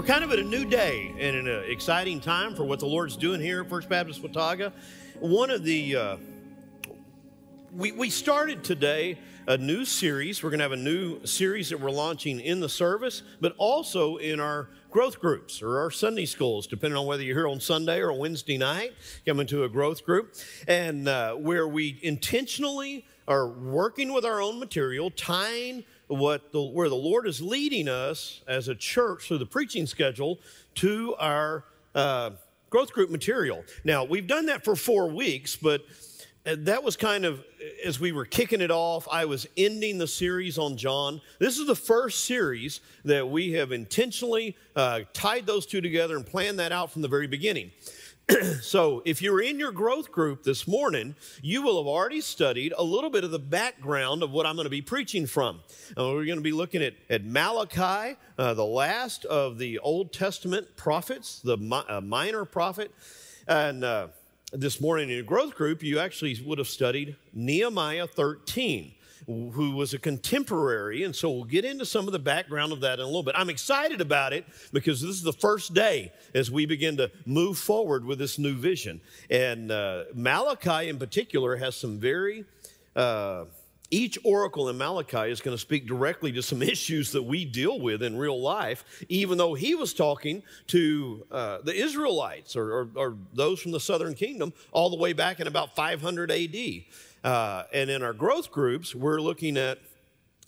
we're kind of at a new day and an uh, exciting time for what the Lord's doing here at First Baptist Watauga. One of the, uh, we, we started today a new series. We're going to have a new series that we're launching in the service, but also in our growth groups or our Sunday schools, depending on whether you're here on Sunday or Wednesday night, come into a growth group, and uh, where we intentionally are working with our own material, tying what the, where the Lord is leading us as a church through the preaching schedule to our uh, growth group material. Now, we've done that for four weeks, but uh, that was kind of as we were kicking it off, I was ending the series on John. This is the first series that we have intentionally uh, tied those two together and planned that out from the very beginning. so, if you're in your growth group this morning, you will have already studied a little bit of the background of what I'm going to be preaching from. Uh, we're going to be looking at, at Malachi, uh, the last of the Old Testament prophets, the mi- uh, minor prophet. And uh, this morning in your growth group, you actually would have studied Nehemiah 13 who was a contemporary. And so we'll get into some of the background of that in a little bit. I'm excited about it because this is the first day as we begin to move forward with this new vision. And uh, Malachi, in particular, has some very uh, each oracle in Malachi is going to speak directly to some issues that we deal with in real life, even though he was talking to uh, the Israelites or, or, or, those from the southern kingdom all the way back in about 500 AD. Uh, and in our growth groups, we're looking at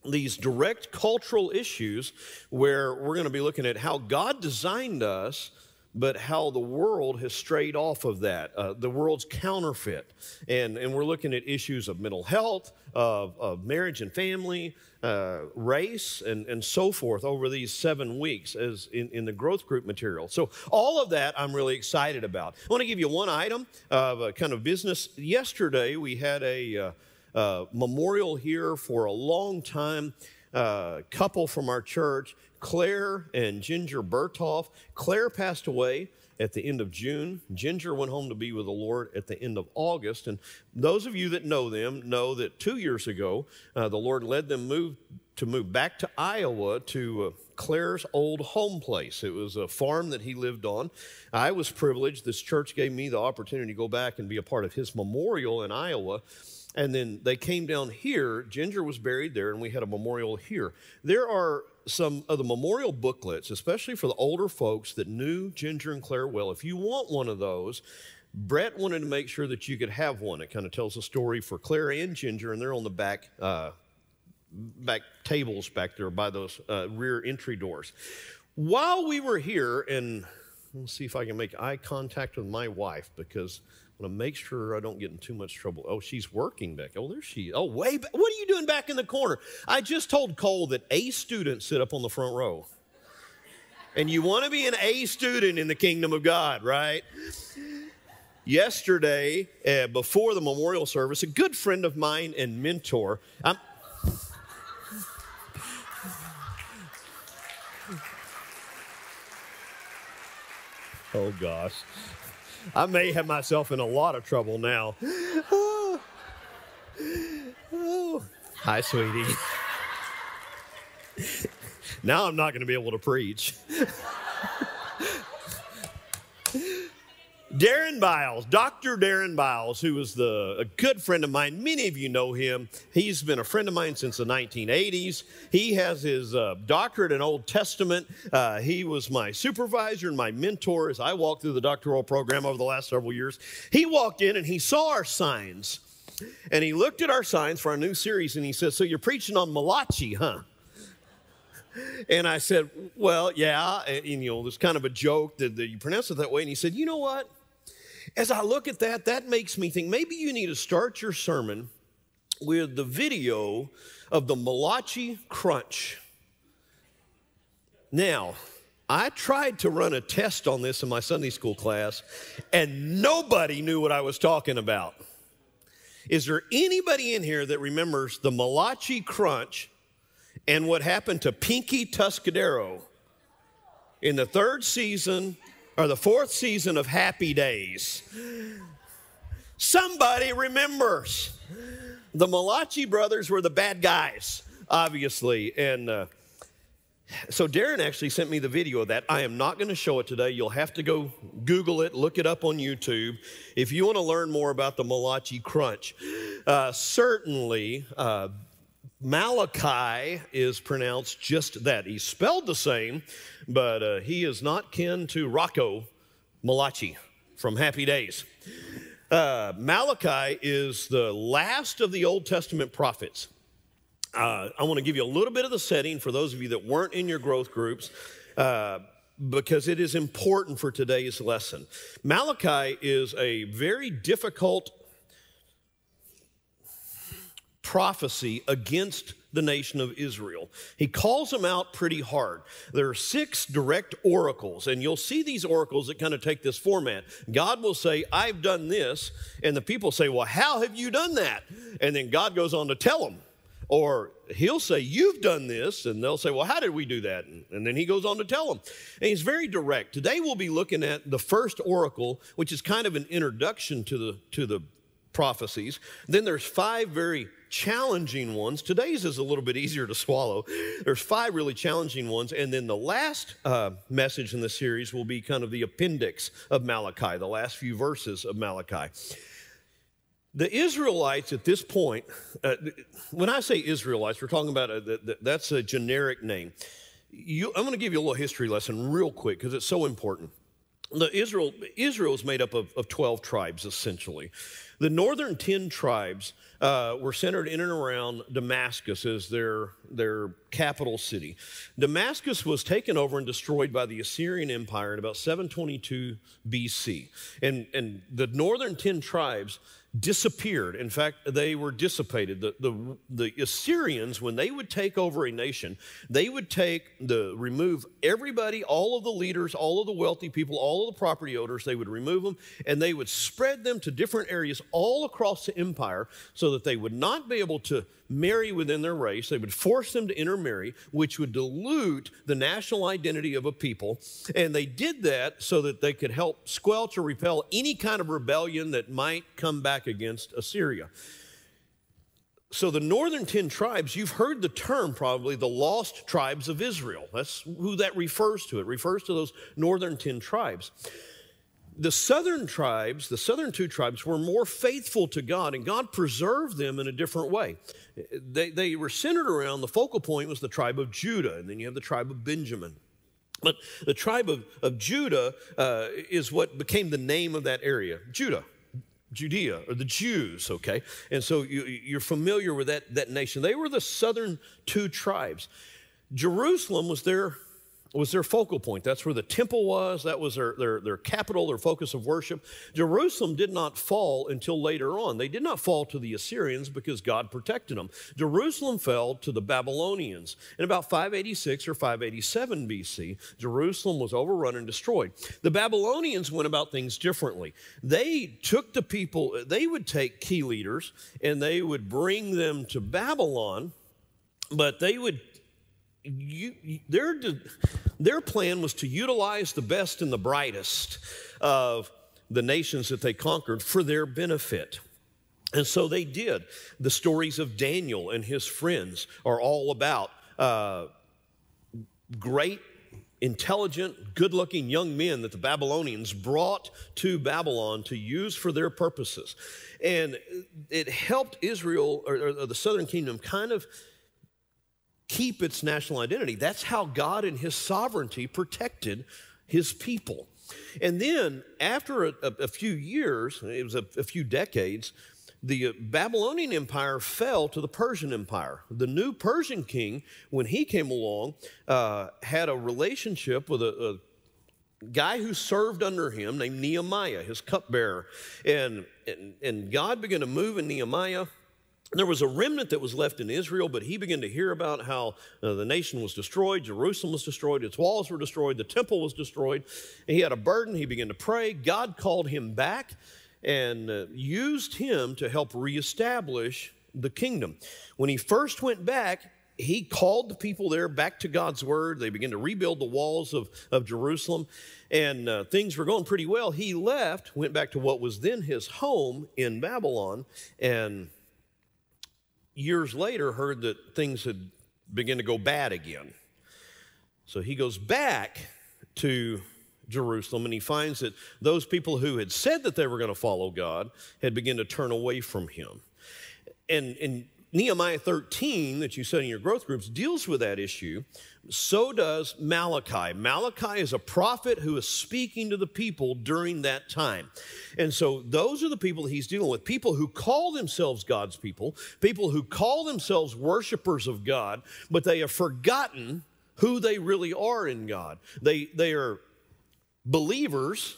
these direct cultural issues where we're going to be looking at how God designed us but how the world has strayed off of that, uh, the world's counterfeit. And, and we're looking at issues of mental health, of, of marriage and family, uh, race, and, and so forth over these seven weeks as in, in the growth group material. So, all of that I'm really excited about. I want to give you one item of a kind of business. Yesterday, we had a uh, uh memorial here for a long time. Uh, couple from our church Claire and Ginger Berthoff. Claire passed away at the end of June. Ginger went home to be with the Lord at the end of August. And those of you that know them know that two years ago, uh, the Lord led them move to move back to Iowa to uh, Claire's old home place. It was a farm that he lived on. I was privileged. This church gave me the opportunity to go back and be a part of his memorial in Iowa. And then they came down here. Ginger was buried there, and we had a memorial here. There are some of the memorial booklets, especially for the older folks that knew Ginger and Claire well. If you want one of those, Brett wanted to make sure that you could have one. It kind of tells a story for Claire and Ginger, and they're on the back uh, back tables back there by those uh, rear entry doors. While we were here, and let's see if I can make eye contact with my wife because want to make sure I don't get in too much trouble. Oh, she's working back. Oh, there she is. Oh, way back. What are you doing back in the corner? I just told Cole that A students sit up on the front row. And you want to be an A student in the kingdom of God, right? Yesterday, uh, before the memorial service, a good friend of mine and mentor, I'm, Oh gosh. I may have myself in a lot of trouble now. Oh. Oh. Hi, sweetie. now I'm not going to be able to preach. Darren Biles, Dr. Darren Biles, who was the, a good friend of mine. Many of you know him. He's been a friend of mine since the 1980s. He has his uh, doctorate in Old Testament. Uh, he was my supervisor and my mentor as I walked through the doctoral program over the last several years. He walked in and he saw our signs. And he looked at our signs for our new series and he said, So you're preaching on Malachi, huh? And I said, Well, yeah. And, you know, there's kind of a joke that, that you pronounce it that way. And he said, You know what? As I look at that, that makes me think maybe you need to start your sermon with the video of the Malachi Crunch. Now, I tried to run a test on this in my Sunday school class, and nobody knew what I was talking about. Is there anybody in here that remembers the Malachi Crunch and what happened to Pinky Tuscadero in the third season or the fourth season of Happy Days. Somebody remembers. The Malachi brothers were the bad guys, obviously. And uh, So Darren actually sent me the video of that. I am not going to show it today. You'll have to go Google it, look it up on YouTube. If you want to learn more about the Malachi Crunch, uh, certainly uh, Malachi is pronounced just that. He's spelled the same, but uh, he is not kin to Rocco Malachi from Happy Days. Uh, Malachi is the last of the Old Testament prophets. Uh, I want to give you a little bit of the setting for those of you that weren't in your growth groups. Uh, because it is important for today's lesson. Malachi is a very difficult prophecy against the nation of Israel. He calls them out pretty hard. There are six direct oracles, and you'll see these oracles that kind of take this format. God will say, I've done this, and the people say, Well, how have you done that? And then God goes on to tell them. Or he'll say, You've done this. And they'll say, Well, how did we do that? And, then he goes on to tell them. And he's very direct. Today we'll be looking at the first oracle, which is kind of an introduction to the, to the prophecies. Then there's five very challenging ones. Today's is a little bit easier to swallow. There's five really challenging ones. And then the last uh, message in the series will be kind of the appendix of Malachi, the last few verses of Malachi. The Israelites at this point, uh, when I say Israelites, we're talking about a, that's a generic name. You, I'm going to give you a little history lesson real quick because it's so important. The Israel, Israel is made up of, of 12 tribes essentially. The northern 10 tribes uh, were centered in and around Damascus as their, their capital city. Damascus was taken over and destroyed by the Assyrian Empire in about 722 BC. And, and the northern 10 tribes disappeared. In fact, they were dissipated. The, the, the, Assyrians, when they would take over a nation, they would take the remove everybody, all of the leaders, all of the wealthy people, all of the property owners, they would remove them and they would spread them to different areas all across the empire so that they would not be able to marry within their race. They would force them to intermarry, which would dilute the national identity of a people. And they did that so that they could help squelch or repel any kind of rebellion that might come back against Assyria. So, the northern 10 tribes, you've heard the term probably the lost tribes of Israel. That's who that refers to. It refers to those northern 10 tribes the southern tribes, the southern two tribes, were more faithful to God, and God preserved them in a different way. They, they were centered around the focal point was the tribe of Judah, and then you have the tribe of Benjamin. But the tribe of, of Judah uh, is what became the name of that area Judah, Judea, or the Jews, okay? And so you, you're familiar with that, that nation. They were the southern two tribes. Jerusalem was their was their focal point. That's where the temple was. That was their, their, their capital, their focus of worship. Jerusalem did not fall until later on. They did not fall to the Assyrians because God protected them. Jerusalem fell to the Babylonians. In about 586 or 587 BC, Jerusalem was overrun and destroyed. The Babylonians went about things differently. They took the people, they would take key leaders and they would bring them to Babylon, but they would you, their, their plan was to utilize the best and the brightest of the nations that they conquered for their benefit. And so they did. The stories of Daniel and his friends are all about uh, great, intelligent, good looking young men that the Babylonians brought to Babylon to use for their purposes. And it helped Israel, or, or the southern kingdom, kind of keep its national identity. That's how God in his sovereignty protected his people. And then, after a, a, few years, it was a, a few decades, the Babylonian Empire fell to the Persian Empire. The new Persian king, when he came along, uh, had a relationship with a, a, guy who served under him named Nehemiah, his cupbearer. And, and, and God began to move in Nehemiah there was a remnant that was left in Israel, but he began to hear about how uh, the nation was destroyed, Jerusalem was destroyed, its walls were destroyed, the temple was destroyed. And he had a burden. He began to pray. God called him back and uh, used him to help reestablish the kingdom. When he first went back, he called the people there back to God's word. They began to rebuild the walls of, of Jerusalem, and uh, things were going pretty well. He left, went back to what was then his home in Babylon, and years later heard that things had begun to go bad again. So he goes back to Jerusalem and he finds that those people who had said that they were going to follow God had begun to turn away from him. And, and Nehemiah 13, that you said in your growth groups, deals with that issue. So does Malachi. Malachi is a prophet who is speaking to the people during that time. And so those are the people he's dealing with people who call themselves God's people, people who call themselves worshipers of God, but they have forgotten who they really are in God. They, they are believers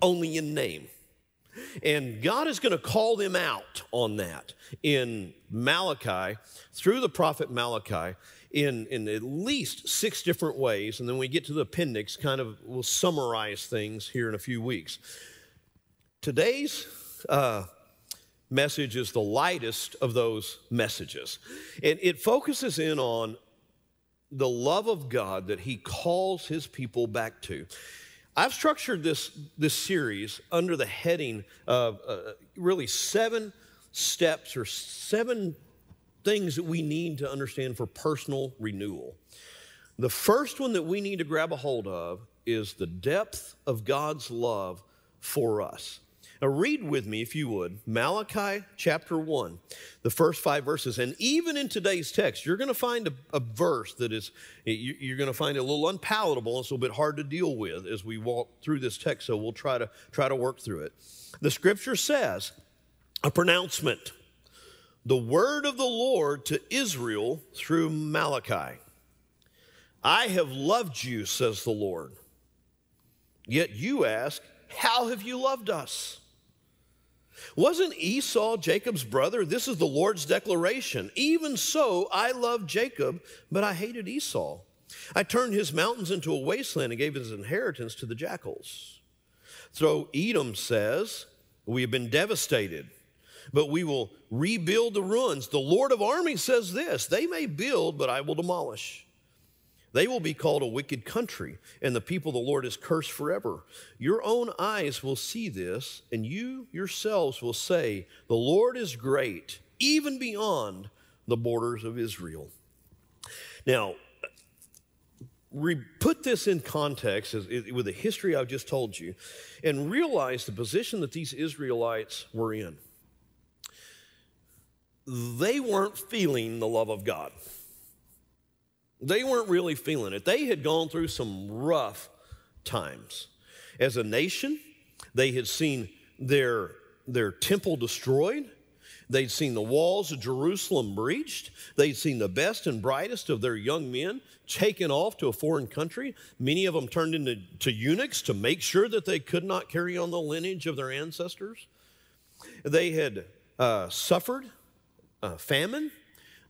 only in name. And God is going to call them out on that in Malachi, through the prophet Malachi, in, in at least six different ways. And then we get to the appendix, kind of we'll summarize things here in a few weeks. Today's uh, message is the lightest of those messages. And it focuses in on the love of God that He calls His people back to. I've structured this, this series under the heading of uh, really seven steps or seven things that we need to understand for personal renewal. The first one that we need to grab a hold of is the depth of God's love for us. Now, read with me, if you would, Malachi chapter 1, the first five verses. And even in today's text, you're going to find a, a verse that is, you're going to find it a little unpalatable. It's a little bit hard to deal with as we walk through this text, so we'll try to, try to work through it. The scripture says, a pronouncement, the word of the Lord to Israel through Malachi. I have loved you, says the Lord. Yet you ask, How have you loved us? Wasn't Esau Jacob's brother? This is the Lord's declaration. Even so, I loved Jacob, but I hated Esau. I turned his mountains into a wasteland and gave his inheritance to the jackals. So Edom says, We have been devastated, but we will rebuild the ruins. The Lord of armies says this They may build, but I will demolish. They will be called a wicked country, and the people the Lord has cursed forever. Your own eyes will see this, and you yourselves will say, The Lord is great, even beyond the borders of Israel. Now, put this in context with the history I've just told you, and realize the position that these Israelites were in. They weren't feeling the love of God. They weren't really feeling it. They had gone through some rough times. As a nation, they had seen their, their temple destroyed. They'd seen the walls of Jerusalem breached. They'd seen the best and brightest of their young men taken off to a foreign country. Many of them turned into to eunuchs to make sure that they could not carry on the lineage of their ancestors. They had uh, suffered uh, famine.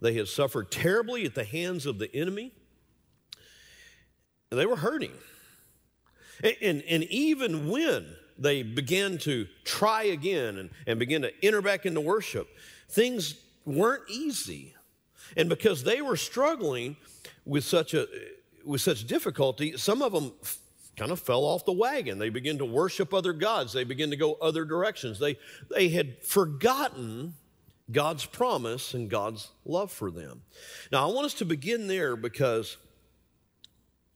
They had suffered terribly at the hands of the enemy. They were hurting. And, and, and, even when they began to try again and, and begin to enter back into worship, things weren't easy. And because they were struggling with such a with such difficulty, some of them kind of fell off the wagon. They began to worship other gods. They began to go other directions. They, they had forgotten God's promise and God's love for them. Now, I want us to begin there because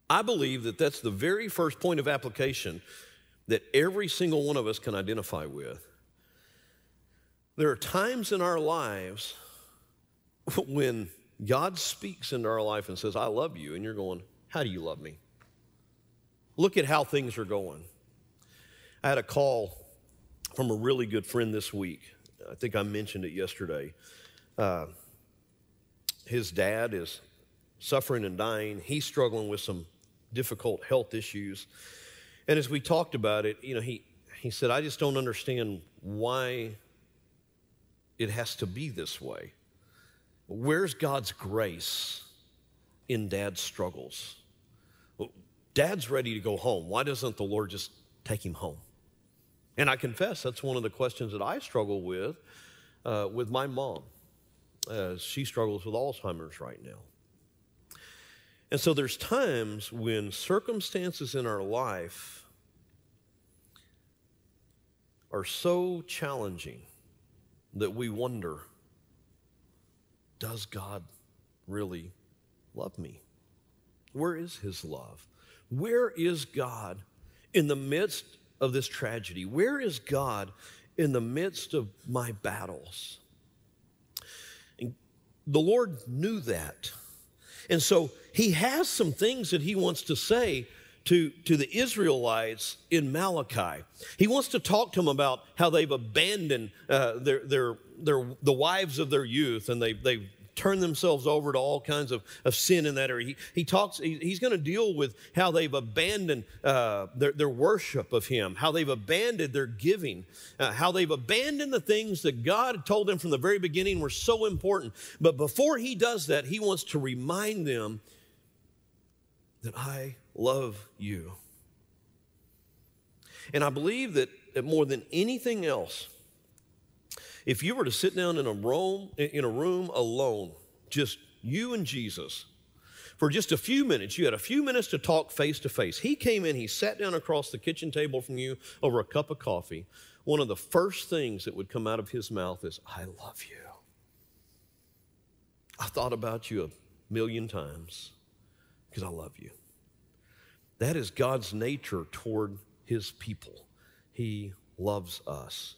I believe that that's the very first point of application that every single one of us can identify with. There are times in our lives when God speaks into our life and says, I love you, and you're going, How do you love me? Look at how things are going. I had a call from a really good friend this week. I think I mentioned it yesterday. Uh, his dad is suffering and dying. He's struggling with some difficult health issues. And as we talked about it, you know, he, he said, I just don't understand why it has to be this way. Where's God's grace in dad's struggles? Dad's ready to go home. Why doesn't the Lord just take him home? And I confess that's one of the questions that I struggle with uh, with my mom. Uh, she struggles with Alzheimer's right now. And so there's times when circumstances in our life are so challenging that we wonder does God really love me? Where is his love? Where is God in the midst of this tragedy? Where is God in the midst of my battles? And the Lord knew that. And so he has some things that he wants to say to, to the Israelites in Malachi. He wants to talk to them about how they've abandoned uh, their, their, their, the wives of their youth and they, they've turned themselves over to all kinds of, of sin in that area. He, he talks, he, he's going to deal with how they've abandoned uh, their, their worship of Him, how they've abandoned their giving, uh, how they've abandoned the things that God told them from the very beginning were so important. But before He does that, He wants to remind them that I love you. And I believe that, that more than anything else, if you were to sit down in a room, in a room alone, just you and Jesus, for just a few minutes, you had a few minutes to talk face to face. He came in, he sat down across the kitchen table from you over a cup of coffee. One of the first things that would come out of his mouth is, I love you. I thought about you a million times because I love you. That is God's nature toward his people. He loves us.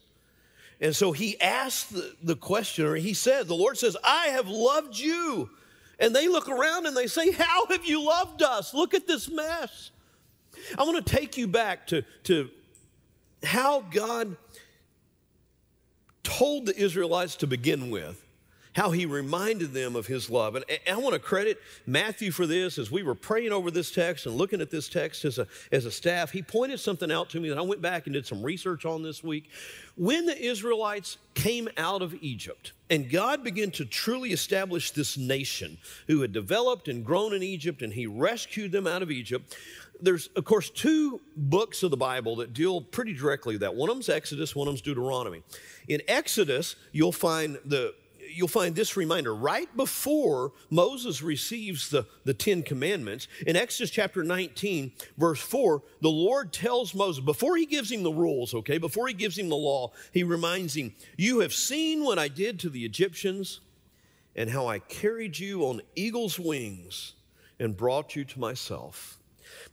And so he asked the, the questioner, he said, The Lord says, I have loved you. And they look around and they say, How have you loved us? Look at this mess. I want to take you back to, to how God told the Israelites to begin with how he reminded them of his love. And I want to credit Matthew for this as we were praying over this text and looking at this text as a, as a staff. He pointed something out to me that I went back and did some research on this week. When the Israelites came out of Egypt and God began to truly establish this nation who had developed and grown in Egypt and he rescued them out of Egypt, there's of course two books of the bible that deal pretty directly with that one of them's exodus one of them's deuteronomy in exodus you'll find the you'll find this reminder right before Moses receives the, the Ten Commandments. In Exodus chapter 19, verse 4, the Lord tells Moses, before he gives him the rules, okay, before he gives him the law, he reminds him, You have seen what I did to the Egyptians and how I carried you on eagle's wings and brought you to myself.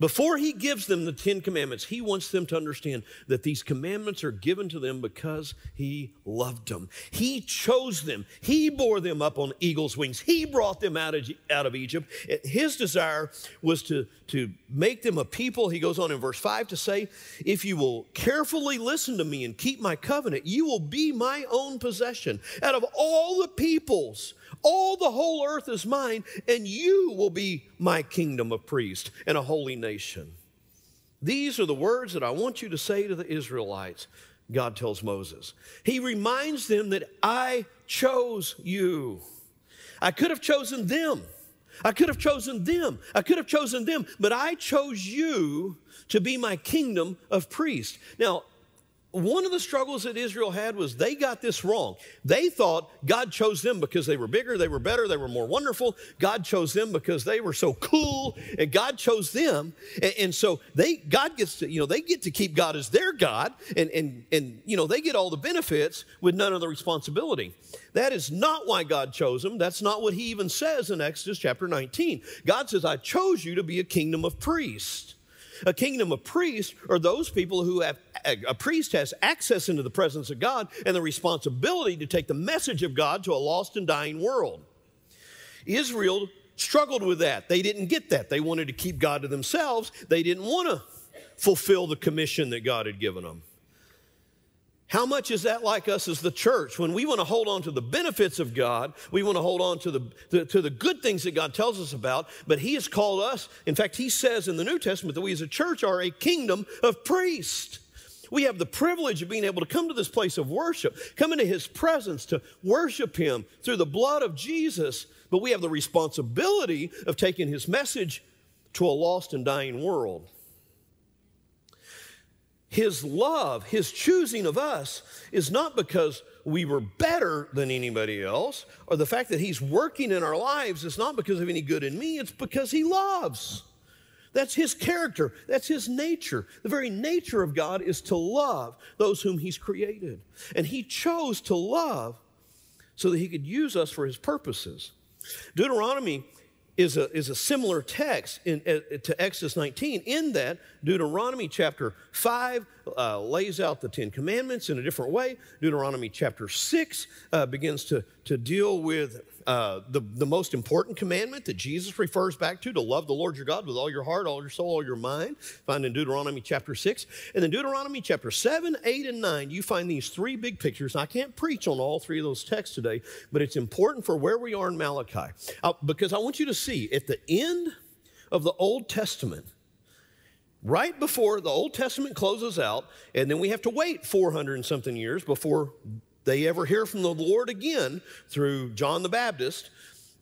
Before he gives them the Ten Commandments, he wants them to understand that these commandments are given to them because he loved them. He chose them. He bore them up on eagle's wings. He brought them out of, out of Egypt. His desire was to, to make them a people. He goes on in verse 5 to say, If you will carefully listen to me and keep my covenant, you will be my own possession. Out of all the peoples, all the whole earth is mine, and you will be my kingdom of priests and a holy nation. These are the words that I want you to say to the Israelites, God tells Moses. He reminds them that I chose you. I could have chosen them. I could have chosen them. I could have chosen them, but I chose you to be my kingdom of priests. Now, one of the struggles that Israel had was they got this wrong. They thought God chose them because they were bigger, they were better, they were more wonderful. God chose them because they were so cool, and God chose them. And, and, so they God gets to, you know, they get to keep God as their God, and and and you know, they get all the benefits with none of the responsibility. That is not why God chose them. That's not what he even says in Exodus chapter 19. God says, I chose you to be a kingdom of priests. A kingdom of priests are those people who have, a priest has access into the presence of God and the responsibility to take the message of God to a lost and dying world. Israel struggled with that. They didn't get that. They wanted to keep God to themselves. They didn't want to fulfill the commission that God had given them. How much is that like us as the church? When we want to hold on to the benefits of God, we want to hold on to the, the, to the good things that God tells us about, but He has called us. In fact, He says in the New Testament that we as a church are a kingdom of priests. We have the privilege of being able to come to this place of worship, come into His presence to worship Him through the blood of Jesus, but we have the responsibility of taking His message to a lost and dying world. His love, His choosing of us, is not because we were better than anybody else, or the fact that He's working in our lives is not because of any good in me, it's because He loves. That's His character, that's His nature. The very nature of God is to love those whom He's created. And He chose to love so that He could use us for His purposes. Deuteronomy is a, is a similar text in, uh, to Exodus 19 in that Deuteronomy chapter 5 uh, lays out the Ten Commandments in a different way. Deuteronomy chapter 6 uh, begins to, to deal with uh, the, the most important commandment that Jesus refers back to, to love the Lord your God with all your heart, all your soul, all your mind, found in Deuteronomy chapter 6. And then Deuteronomy chapter 7, 8, and 9, you find these three big pictures. I can't preach on all three of those texts today, but it's important for where we are in Malachi. Uh, because I want you to see at the end of the Old Testament, right before the Old Testament closes out, and then we have to wait 400 and something years before they ever hear from the Lord again through John the Baptist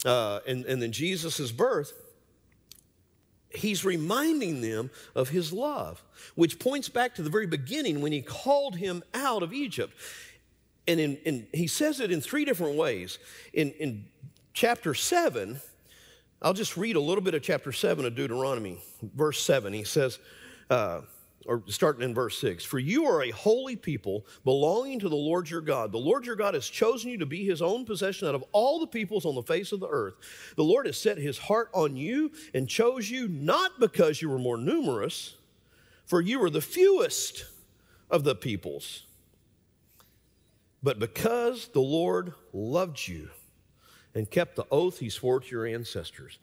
uh, and, and then Jesus' birth, he's reminding them of his love, which points back to the very beginning when he called him out of Egypt. And in, in, he says it in three different ways. In, in chapter 7, I'll just read a little bit of chapter 7 of Deuteronomy, verse 7. He says, uh, or starting in verse 6 For you are a holy people belonging to the Lord your God. The Lord your God has chosen you to be his own possession out of all the peoples on the face of the earth. The Lord has set his heart on you and chose you not because you were more numerous, for you were the fewest of the peoples, but because the Lord loved you and kept the oath he swore to your ancestors.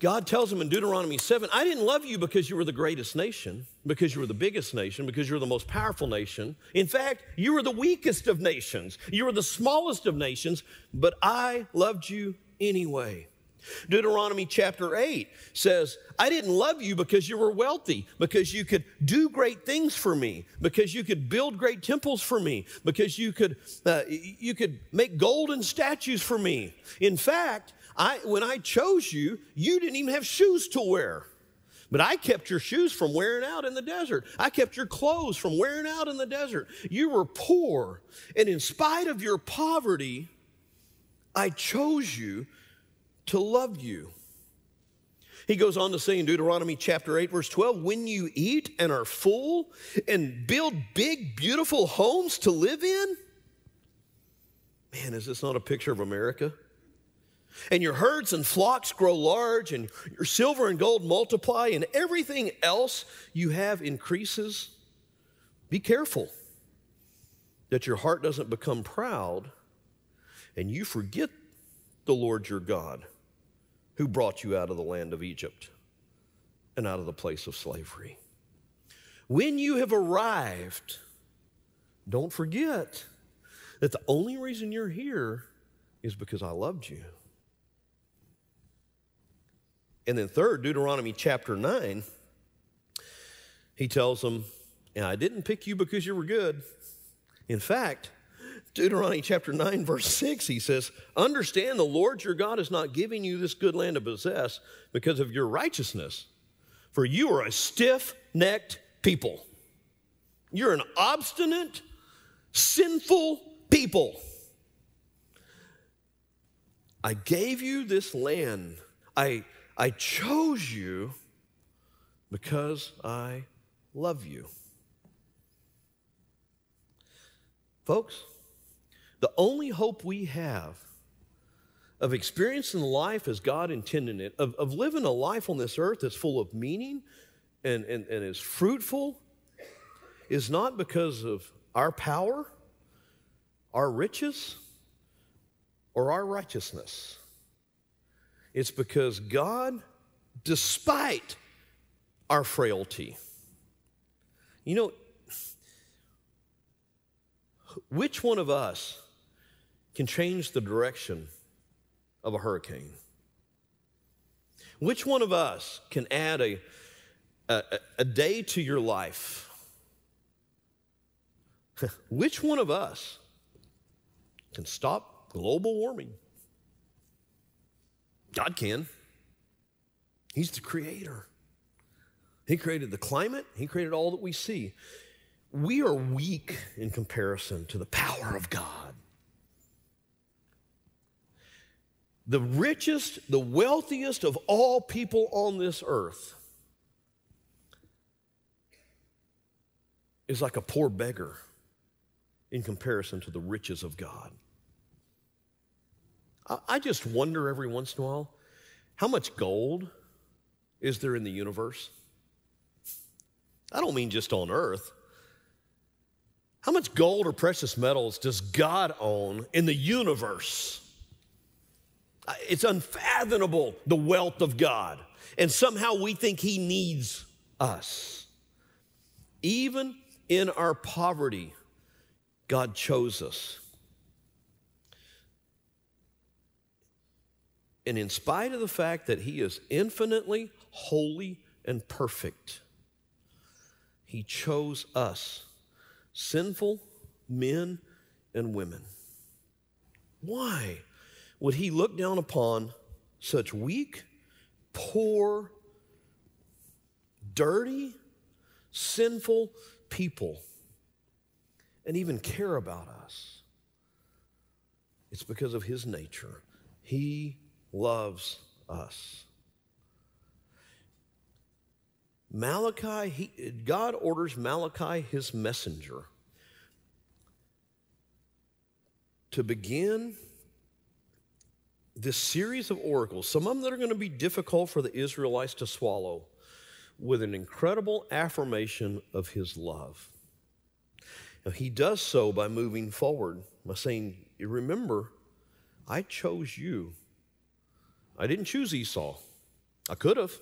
God tells him in Deuteronomy 7, I didn't love you because you were the greatest nation, because you were the biggest nation, because you were the most powerful nation. In fact, you were the weakest of nations. You were the smallest of nations, but I loved you anyway. Deuteronomy chapter 8 says, I didn't love you because you were wealthy, because you could do great things for me, because you could build great temples for me, because you could, uh, you could make golden statues for me. In fact, I, when I chose you, you didn't even have shoes to wear. But I kept your shoes from wearing out in the desert. I kept your clothes from wearing out in the desert. You were poor. And in spite of your poverty, I chose you to love you. He goes on to say in Deuteronomy chapter 8, verse 12, when you eat and are full and build big, beautiful homes to live in. Man, is this not a picture of America? And your herds and flocks grow large, and your silver and gold multiply, and everything else you have increases, be careful that your heart doesn't become proud and you forget the Lord your God who brought you out of the land of Egypt and out of the place of slavery. When you have arrived, don't forget that the only reason you're here is because I loved you. And then, third, Deuteronomy chapter 9, he tells them, And I didn't pick you because you were good. In fact, Deuteronomy chapter 9, verse 6, he says, Understand the Lord your God is not giving you this good land to possess because of your righteousness, for you are a stiff necked people. You're an obstinate, sinful people. I gave you this land. I I chose you because I love you. Folks, the only hope we have of experiencing life as God intended it, of, of living a life on this earth that's full of meaning and, and, and is fruitful, is not because of our power, our riches, or our righteousness. It's because God, despite our frailty, you know, which one of us can change the direction of a hurricane? Which one of us can add a, a, a day to your life? Which one of us can stop global warming? God can. He's the creator. He created the climate, He created all that we see. We are weak in comparison to the power of God. The richest, the wealthiest of all people on this earth is like a poor beggar in comparison to the riches of God. I just wonder every once in a while How much gold is there in the universe? I don't mean just on earth. How much gold or precious metals does God own in the universe? It's unfathomable the wealth of God. And somehow we think He needs us. Even in our poverty, God chose us. And in spite of the fact that He is infinitely holy and perfect, He chose us, sinful men and women. Why would He look down upon such weak, poor, dirty, sinful people and even care about us? It's because of His nature. He loves us. Malachi, he, God orders Malachi, his messenger, to begin this series of oracles, some of them that are going to be difficult for the Israelites to swallow, with an incredible affirmation of his love. Now, he does so by moving forward, by saying, Remember, I chose you I didn't choose Esau. I could have.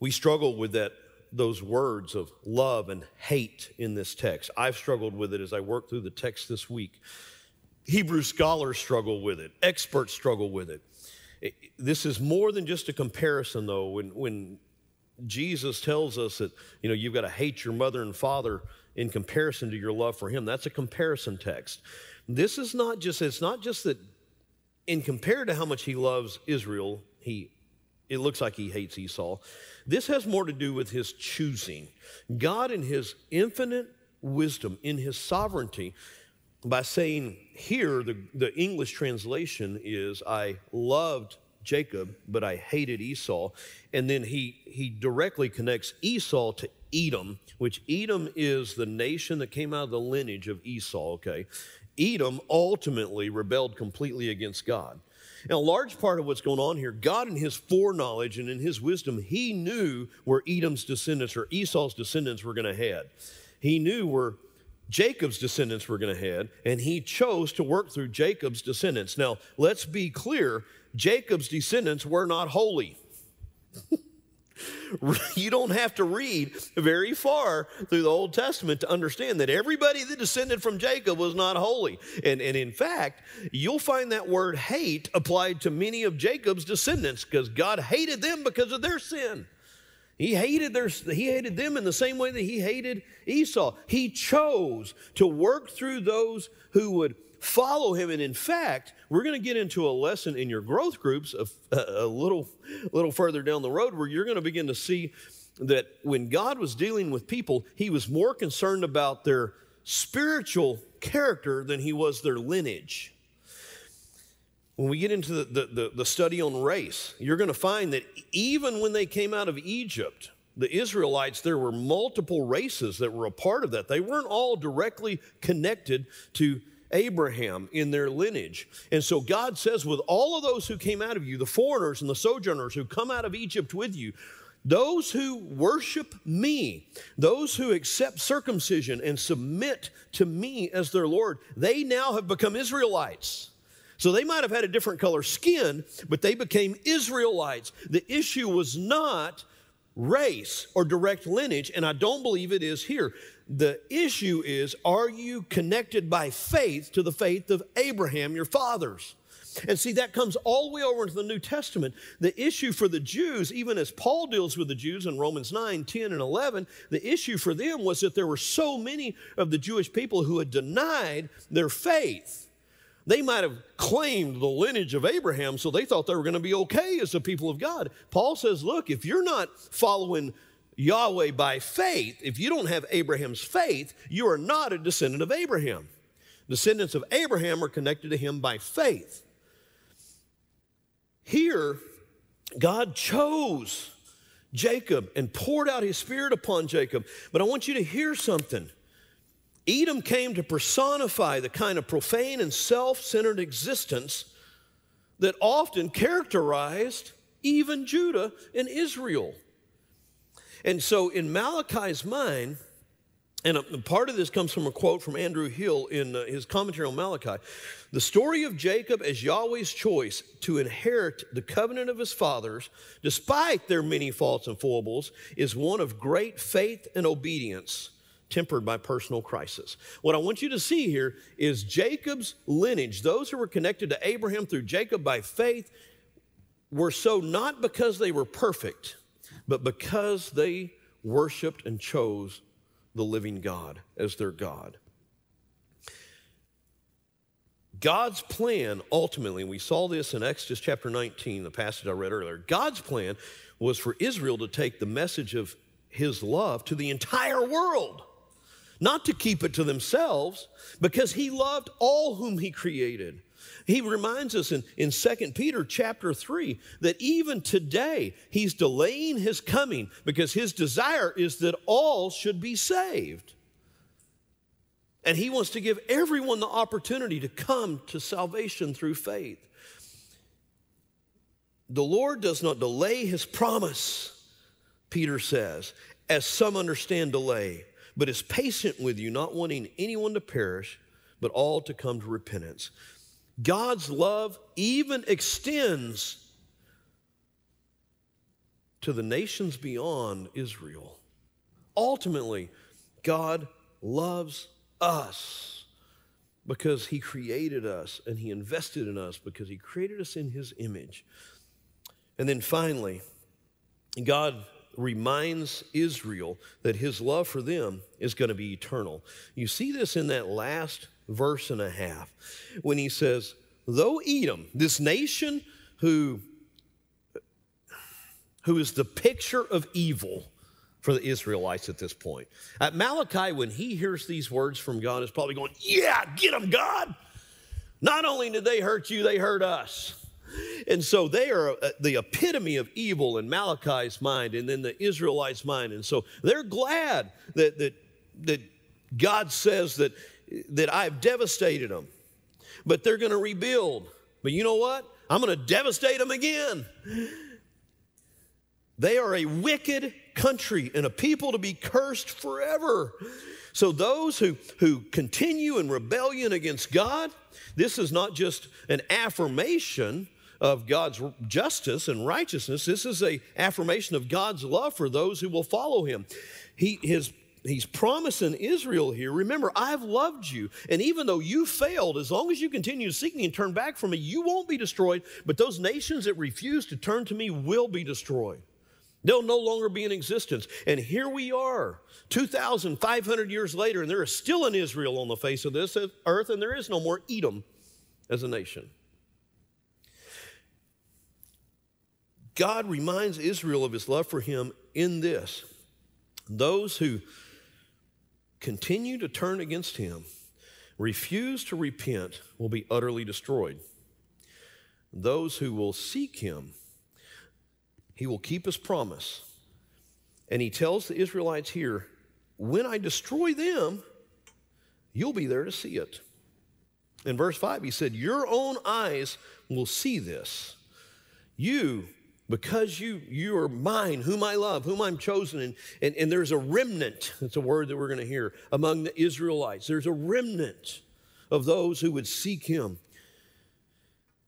We struggle with that those words of love and hate in this text. I've struggled with it as I work through the text this week. Hebrew scholars struggle with it. Experts struggle with it. it this is more than just a comparison, though. When when Jesus tells us that you know you've got to hate your mother and father in comparison to your love for Him, that's a comparison text. This is not just it's not just that in compared to how much he loves Israel, he it looks like he hates Esau. This has more to do with his choosing. God, in his infinite wisdom, in his sovereignty, by saying here, the, the English translation is, I loved Jacob, but I hated Esau. And then he, he directly connects Esau to Edom, which Edom is the nation that came out of the lineage of Esau, okay? Edom ultimately rebelled completely against God. Now, a large part of what's going on here, God in his foreknowledge and in his wisdom, he knew where Edom's descendants or Esau's descendants were going to head. He knew where Jacob's descendants were going to head, and he chose to work through Jacob's descendants. Now, let's be clear Jacob's descendants were not holy. you don't have to read very far through the Old Testament to understand that everybody that descended from Jacob was not holy. And, and in fact, you'll find that word hate applied to many of Jacob's descendants because God hated them because of their sin. He hated, their, he hated them in the same way that he hated Esau. He chose to work through those who would follow him. And in fact, we're going to get into a lesson in your growth groups a, uh, a little, little further down the road where you're going to begin to see that when God was dealing with people, he was more concerned about their spiritual character than he was their lineage. When we get into the, the, the, the study on race, you're going to find that even when they came out of Egypt, the Israelites, there were multiple races that were a part of that. They weren't all directly connected to Abraham in their lineage. And so God says, with all of those who came out of you, the foreigners and the sojourners who come out of Egypt with you, those who worship me, those who accept circumcision and submit to me as their Lord, they now have become Israelites. So they might have had a different color skin, but they became Israelites. The issue was not race or direct lineage, and I don't believe it is here. The issue is are you connected by faith to the faith of Abraham, your fathers? And see, that comes all the way over into the New Testament. The issue for the Jews, even as Paul deals with the Jews in Romans 9, 10, and 11, the issue for them was that there were so many of the Jewish people who had denied their faith. They might have claimed the lineage of Abraham, so they thought they were going to be okay as the people of God. Paul says, look, if you're not following Yahweh by faith, if you don't have Abraham's faith, you are not a descendant of Abraham. Descendants of Abraham are connected to him by faith. Here, God chose Jacob and poured out his spirit upon Jacob. But I want you to hear something. Edom came to personify the kind of profane and self centered existence that often characterized even Judah and Israel. And so, in Malachi's mind, and part of this comes from a quote from Andrew Hill in uh, his commentary on Malachi. The story of Jacob as Yahweh's choice to inherit the covenant of his fathers, despite their many faults and foibles, is one of great faith and obedience tempered by personal crisis. What I want you to see here is Jacob's lineage, those who were connected to Abraham through Jacob by faith, were so not because they were perfect, but because they worshiped and chose the living God as their God. God's plan ultimately, we saw this in Exodus chapter 19, the passage I read earlier. God's plan was for Israel to take the message of his love to the entire world, not to keep it to themselves, because he loved all whom he created. He reminds us in, in 2 Peter chapter 3 that even today he's delaying his coming because his desire is that all should be saved. And he wants to give everyone the opportunity to come to salvation through faith. The Lord does not delay his promise, Peter says, as some understand delay, but is patient with you, not wanting anyone to perish, but all to come to repentance. God's love even extends to the nations beyond Israel. Ultimately, God loves us because He created us and He invested in us because He created us in His image. And then finally, God reminds Israel that His love for them is going to be eternal. You see this in that last verse and a half when he says, Though Edom, this nation who, who is the picture of evil for the Israelites at this point. At Malachi, when he hears these words from God, is probably going, Yeah, get them, God. Not only did they hurt you, they hurt us. And so they are uh, the epitome of evil in Malachi's mind and then the Israelites' mind. And so they're glad that, that, that God says that that I've devastated them, but they're going to rebuild. But you know what? I'm going to devastate them again. They are a wicked country and a people to be cursed forever. So, those who, who continue in rebellion against God, this is not just an affirmation of God's justice and righteousness. This is a affirmation of God's love for those who will follow him. He, his he's promising Israel here, remember, I've loved you. And even though you failed, as long as you continue to seek me and turn back from me, you won't be destroyed. But those nations that refuse to turn to me will be destroyed. They'll no longer be in existence. And here we are, 2,500 years later, and there is still an Israel on the face of this earth, and there is no more Edom as a nation. God reminds Israel of his love for him in this. Those who continue to turn against him, refuse to repent, will be utterly destroyed. Those who will seek him, he will keep his promise. And he tells the Israelites here, when I destroy them, you'll be there to see it. In verse 5, he said, Your own eyes will see this. You because you you are mine whom i love whom i'm chosen. And, and, and there's a remnant that's a word that we're going to hear among the israelites. There's a remnant of those who would seek him.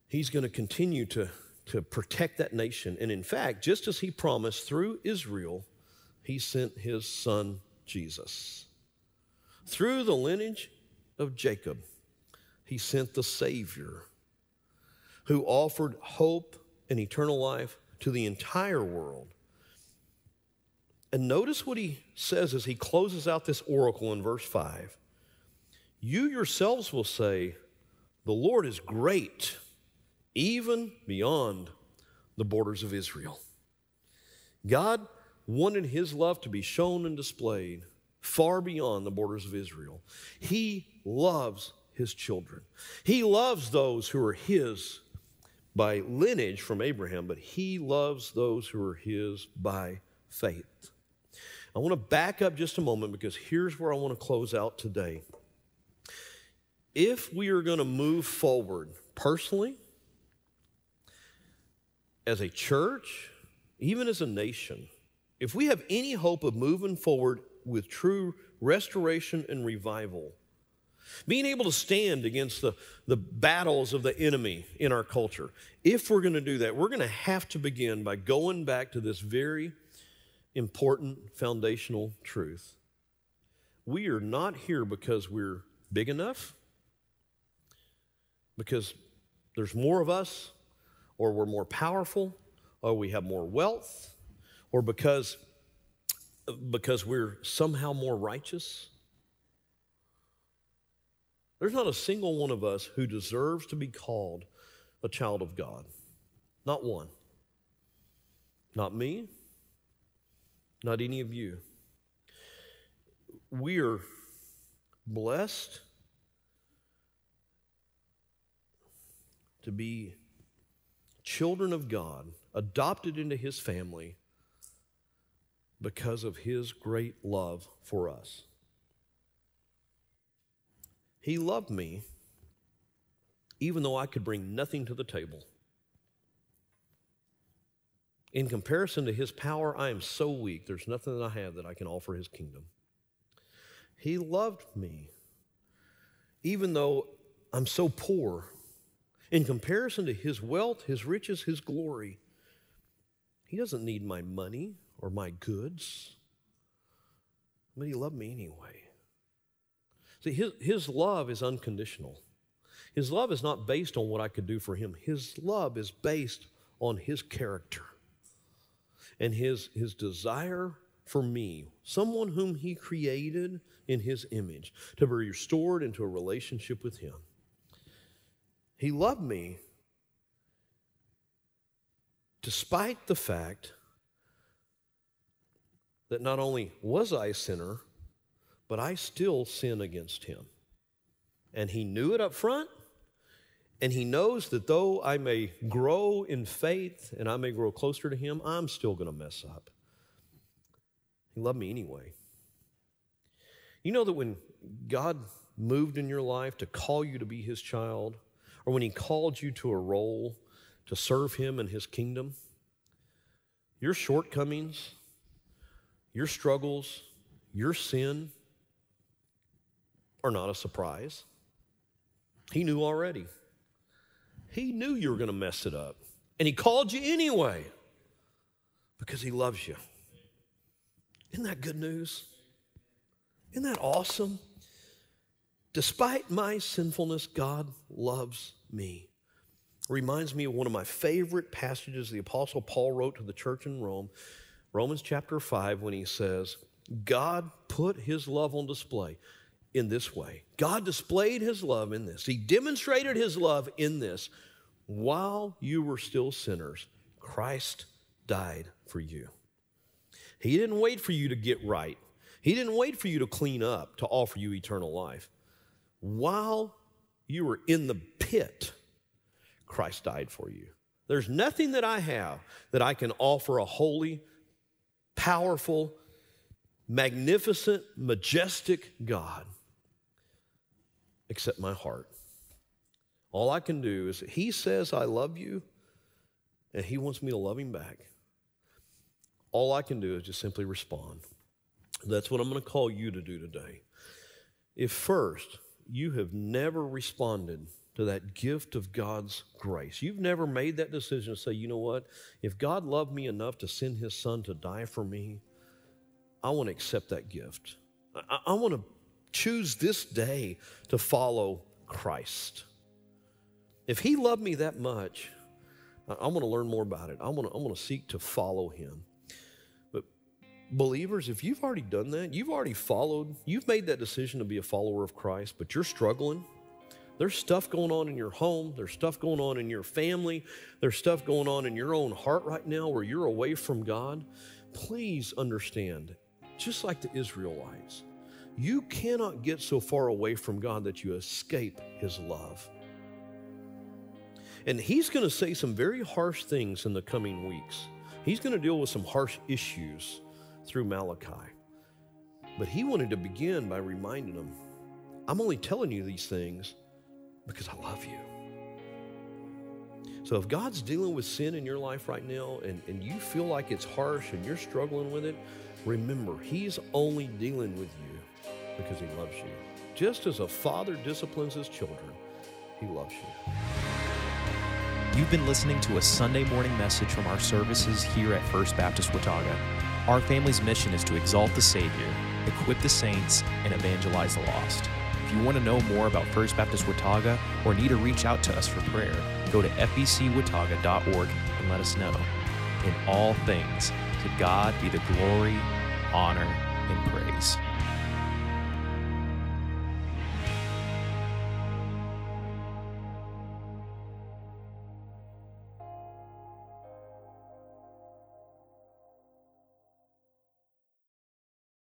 He's going to continue to to protect that nation. And in fact just as he promised through israel he sent his son jesus. Through the lineage of jacob he sent the savior who offered hope and eternal life to the entire world. And notice what he says as he closes out this oracle in verse 5. You yourselves will say, The Lord is great, even beyond the borders of Israel. God wanted his love to be shown and displayed far beyond the borders of Israel. He loves his children, he loves those who are his by lineage from Abraham, but he loves those who are his by faith. I want to back up just a moment because here's where I want to close out today. If we are going to move forward personally, as a church, even as a nation, if we have any hope of moving forward with true restoration and revival, being able to stand against the, the battles of the enemy in our culture, if we're going to do that, we're going to have to begin by going back to this very important foundational truth. We are not here because we're big enough, because there's more of us, or we're more powerful, or we have more wealth, or because, because we're somehow more righteous. There's not a single one of us who deserves to be called a child of God. Not one. Not me. Not any of you. We are blessed to be children of God, adopted into His family because of His great love for us. He loved me even though I could bring nothing to the table. In comparison to his power, I am so weak. There's nothing that I have that I can offer his kingdom. He loved me even though I'm so poor. In comparison to his wealth, his riches, his glory, he doesn't need my money or my goods, but he loved me anyway. See, his, his love is unconditional. His love is not based on what I could do for him. His love is based on his character and his, his desire for me, someone whom he created in his image, to be restored into a relationship with him. He loved me despite the fact that not only was I a sinner, but I still sin against him. And he knew it up front, and he knows that though I may grow in faith and I may grow closer to him, I'm still going to mess up. He loved me anyway. You know that when God moved in your life to call you to be his child, or when he called you to a role to serve him in his kingdom, your shortcomings, your struggles, your sin, are not a surprise. He knew already. He knew you were going to mess it up. And He called you anyway because He loves you. Isn't that good news? Isn't that awesome? Despite my sinfulness, God loves me. Reminds me of one of my favorite passages the Apostle Paul wrote to the church in Rome, Romans chapter 5, when he says, God put his love on display in this way. God displayed his love in this. He demonstrated his love in this. While you were still sinners, Christ died for you. He didn't wait for you to get right. He didn't wait for you to clean up to offer you eternal life. While you were in the pit, Christ died for you. There's nothing that I have that I can offer a holy, powerful, magnificent, majestic God except my heart. All I can do is He says, I love you, and He wants me to love Him back. All I can do is just simply respond. That's what I'm going to call you to do today. If first you have never responded to that gift of God's grace, you've never made that decision to say, you know what, if God loved me enough to send His Son to die for me, I want to accept that gift. I, I want to choose this day to follow Christ. If He loved me that much, I want to learn more about it. I want to, I to seek to follow Him. But believers, if you've already done that, you've already followed, you've made that decision to be a follower of Christ, but you're struggling. There's stuff going on in your home. There's stuff going on in your family. There's stuff going on in your own heart right now where you're away from God. Please understand, just like the Israelites, you cannot get so far away from God that you escape His love. And He's going to say some very harsh things in the coming weeks. He's going to deal with some harsh issues through Malachi. But He wanted to begin by reminding them I'm only telling you these things because I love you. So if God's dealing with sin in your life right now and, and you feel like it's harsh and you're struggling with it, remember, He's only dealing with you because He loves you. Just as a father disciplines his children, He loves you. You've been listening to a Sunday morning message from our services here at First Baptist Watauga. Our family's mission is to exalt the Savior, equip the saints, and evangelize the lost. If you want to know more about First Baptist Watauga or need to reach out to us for prayer, go to fbcwatauga.org and let us know. In all things, to God be the glory, honor, and praise.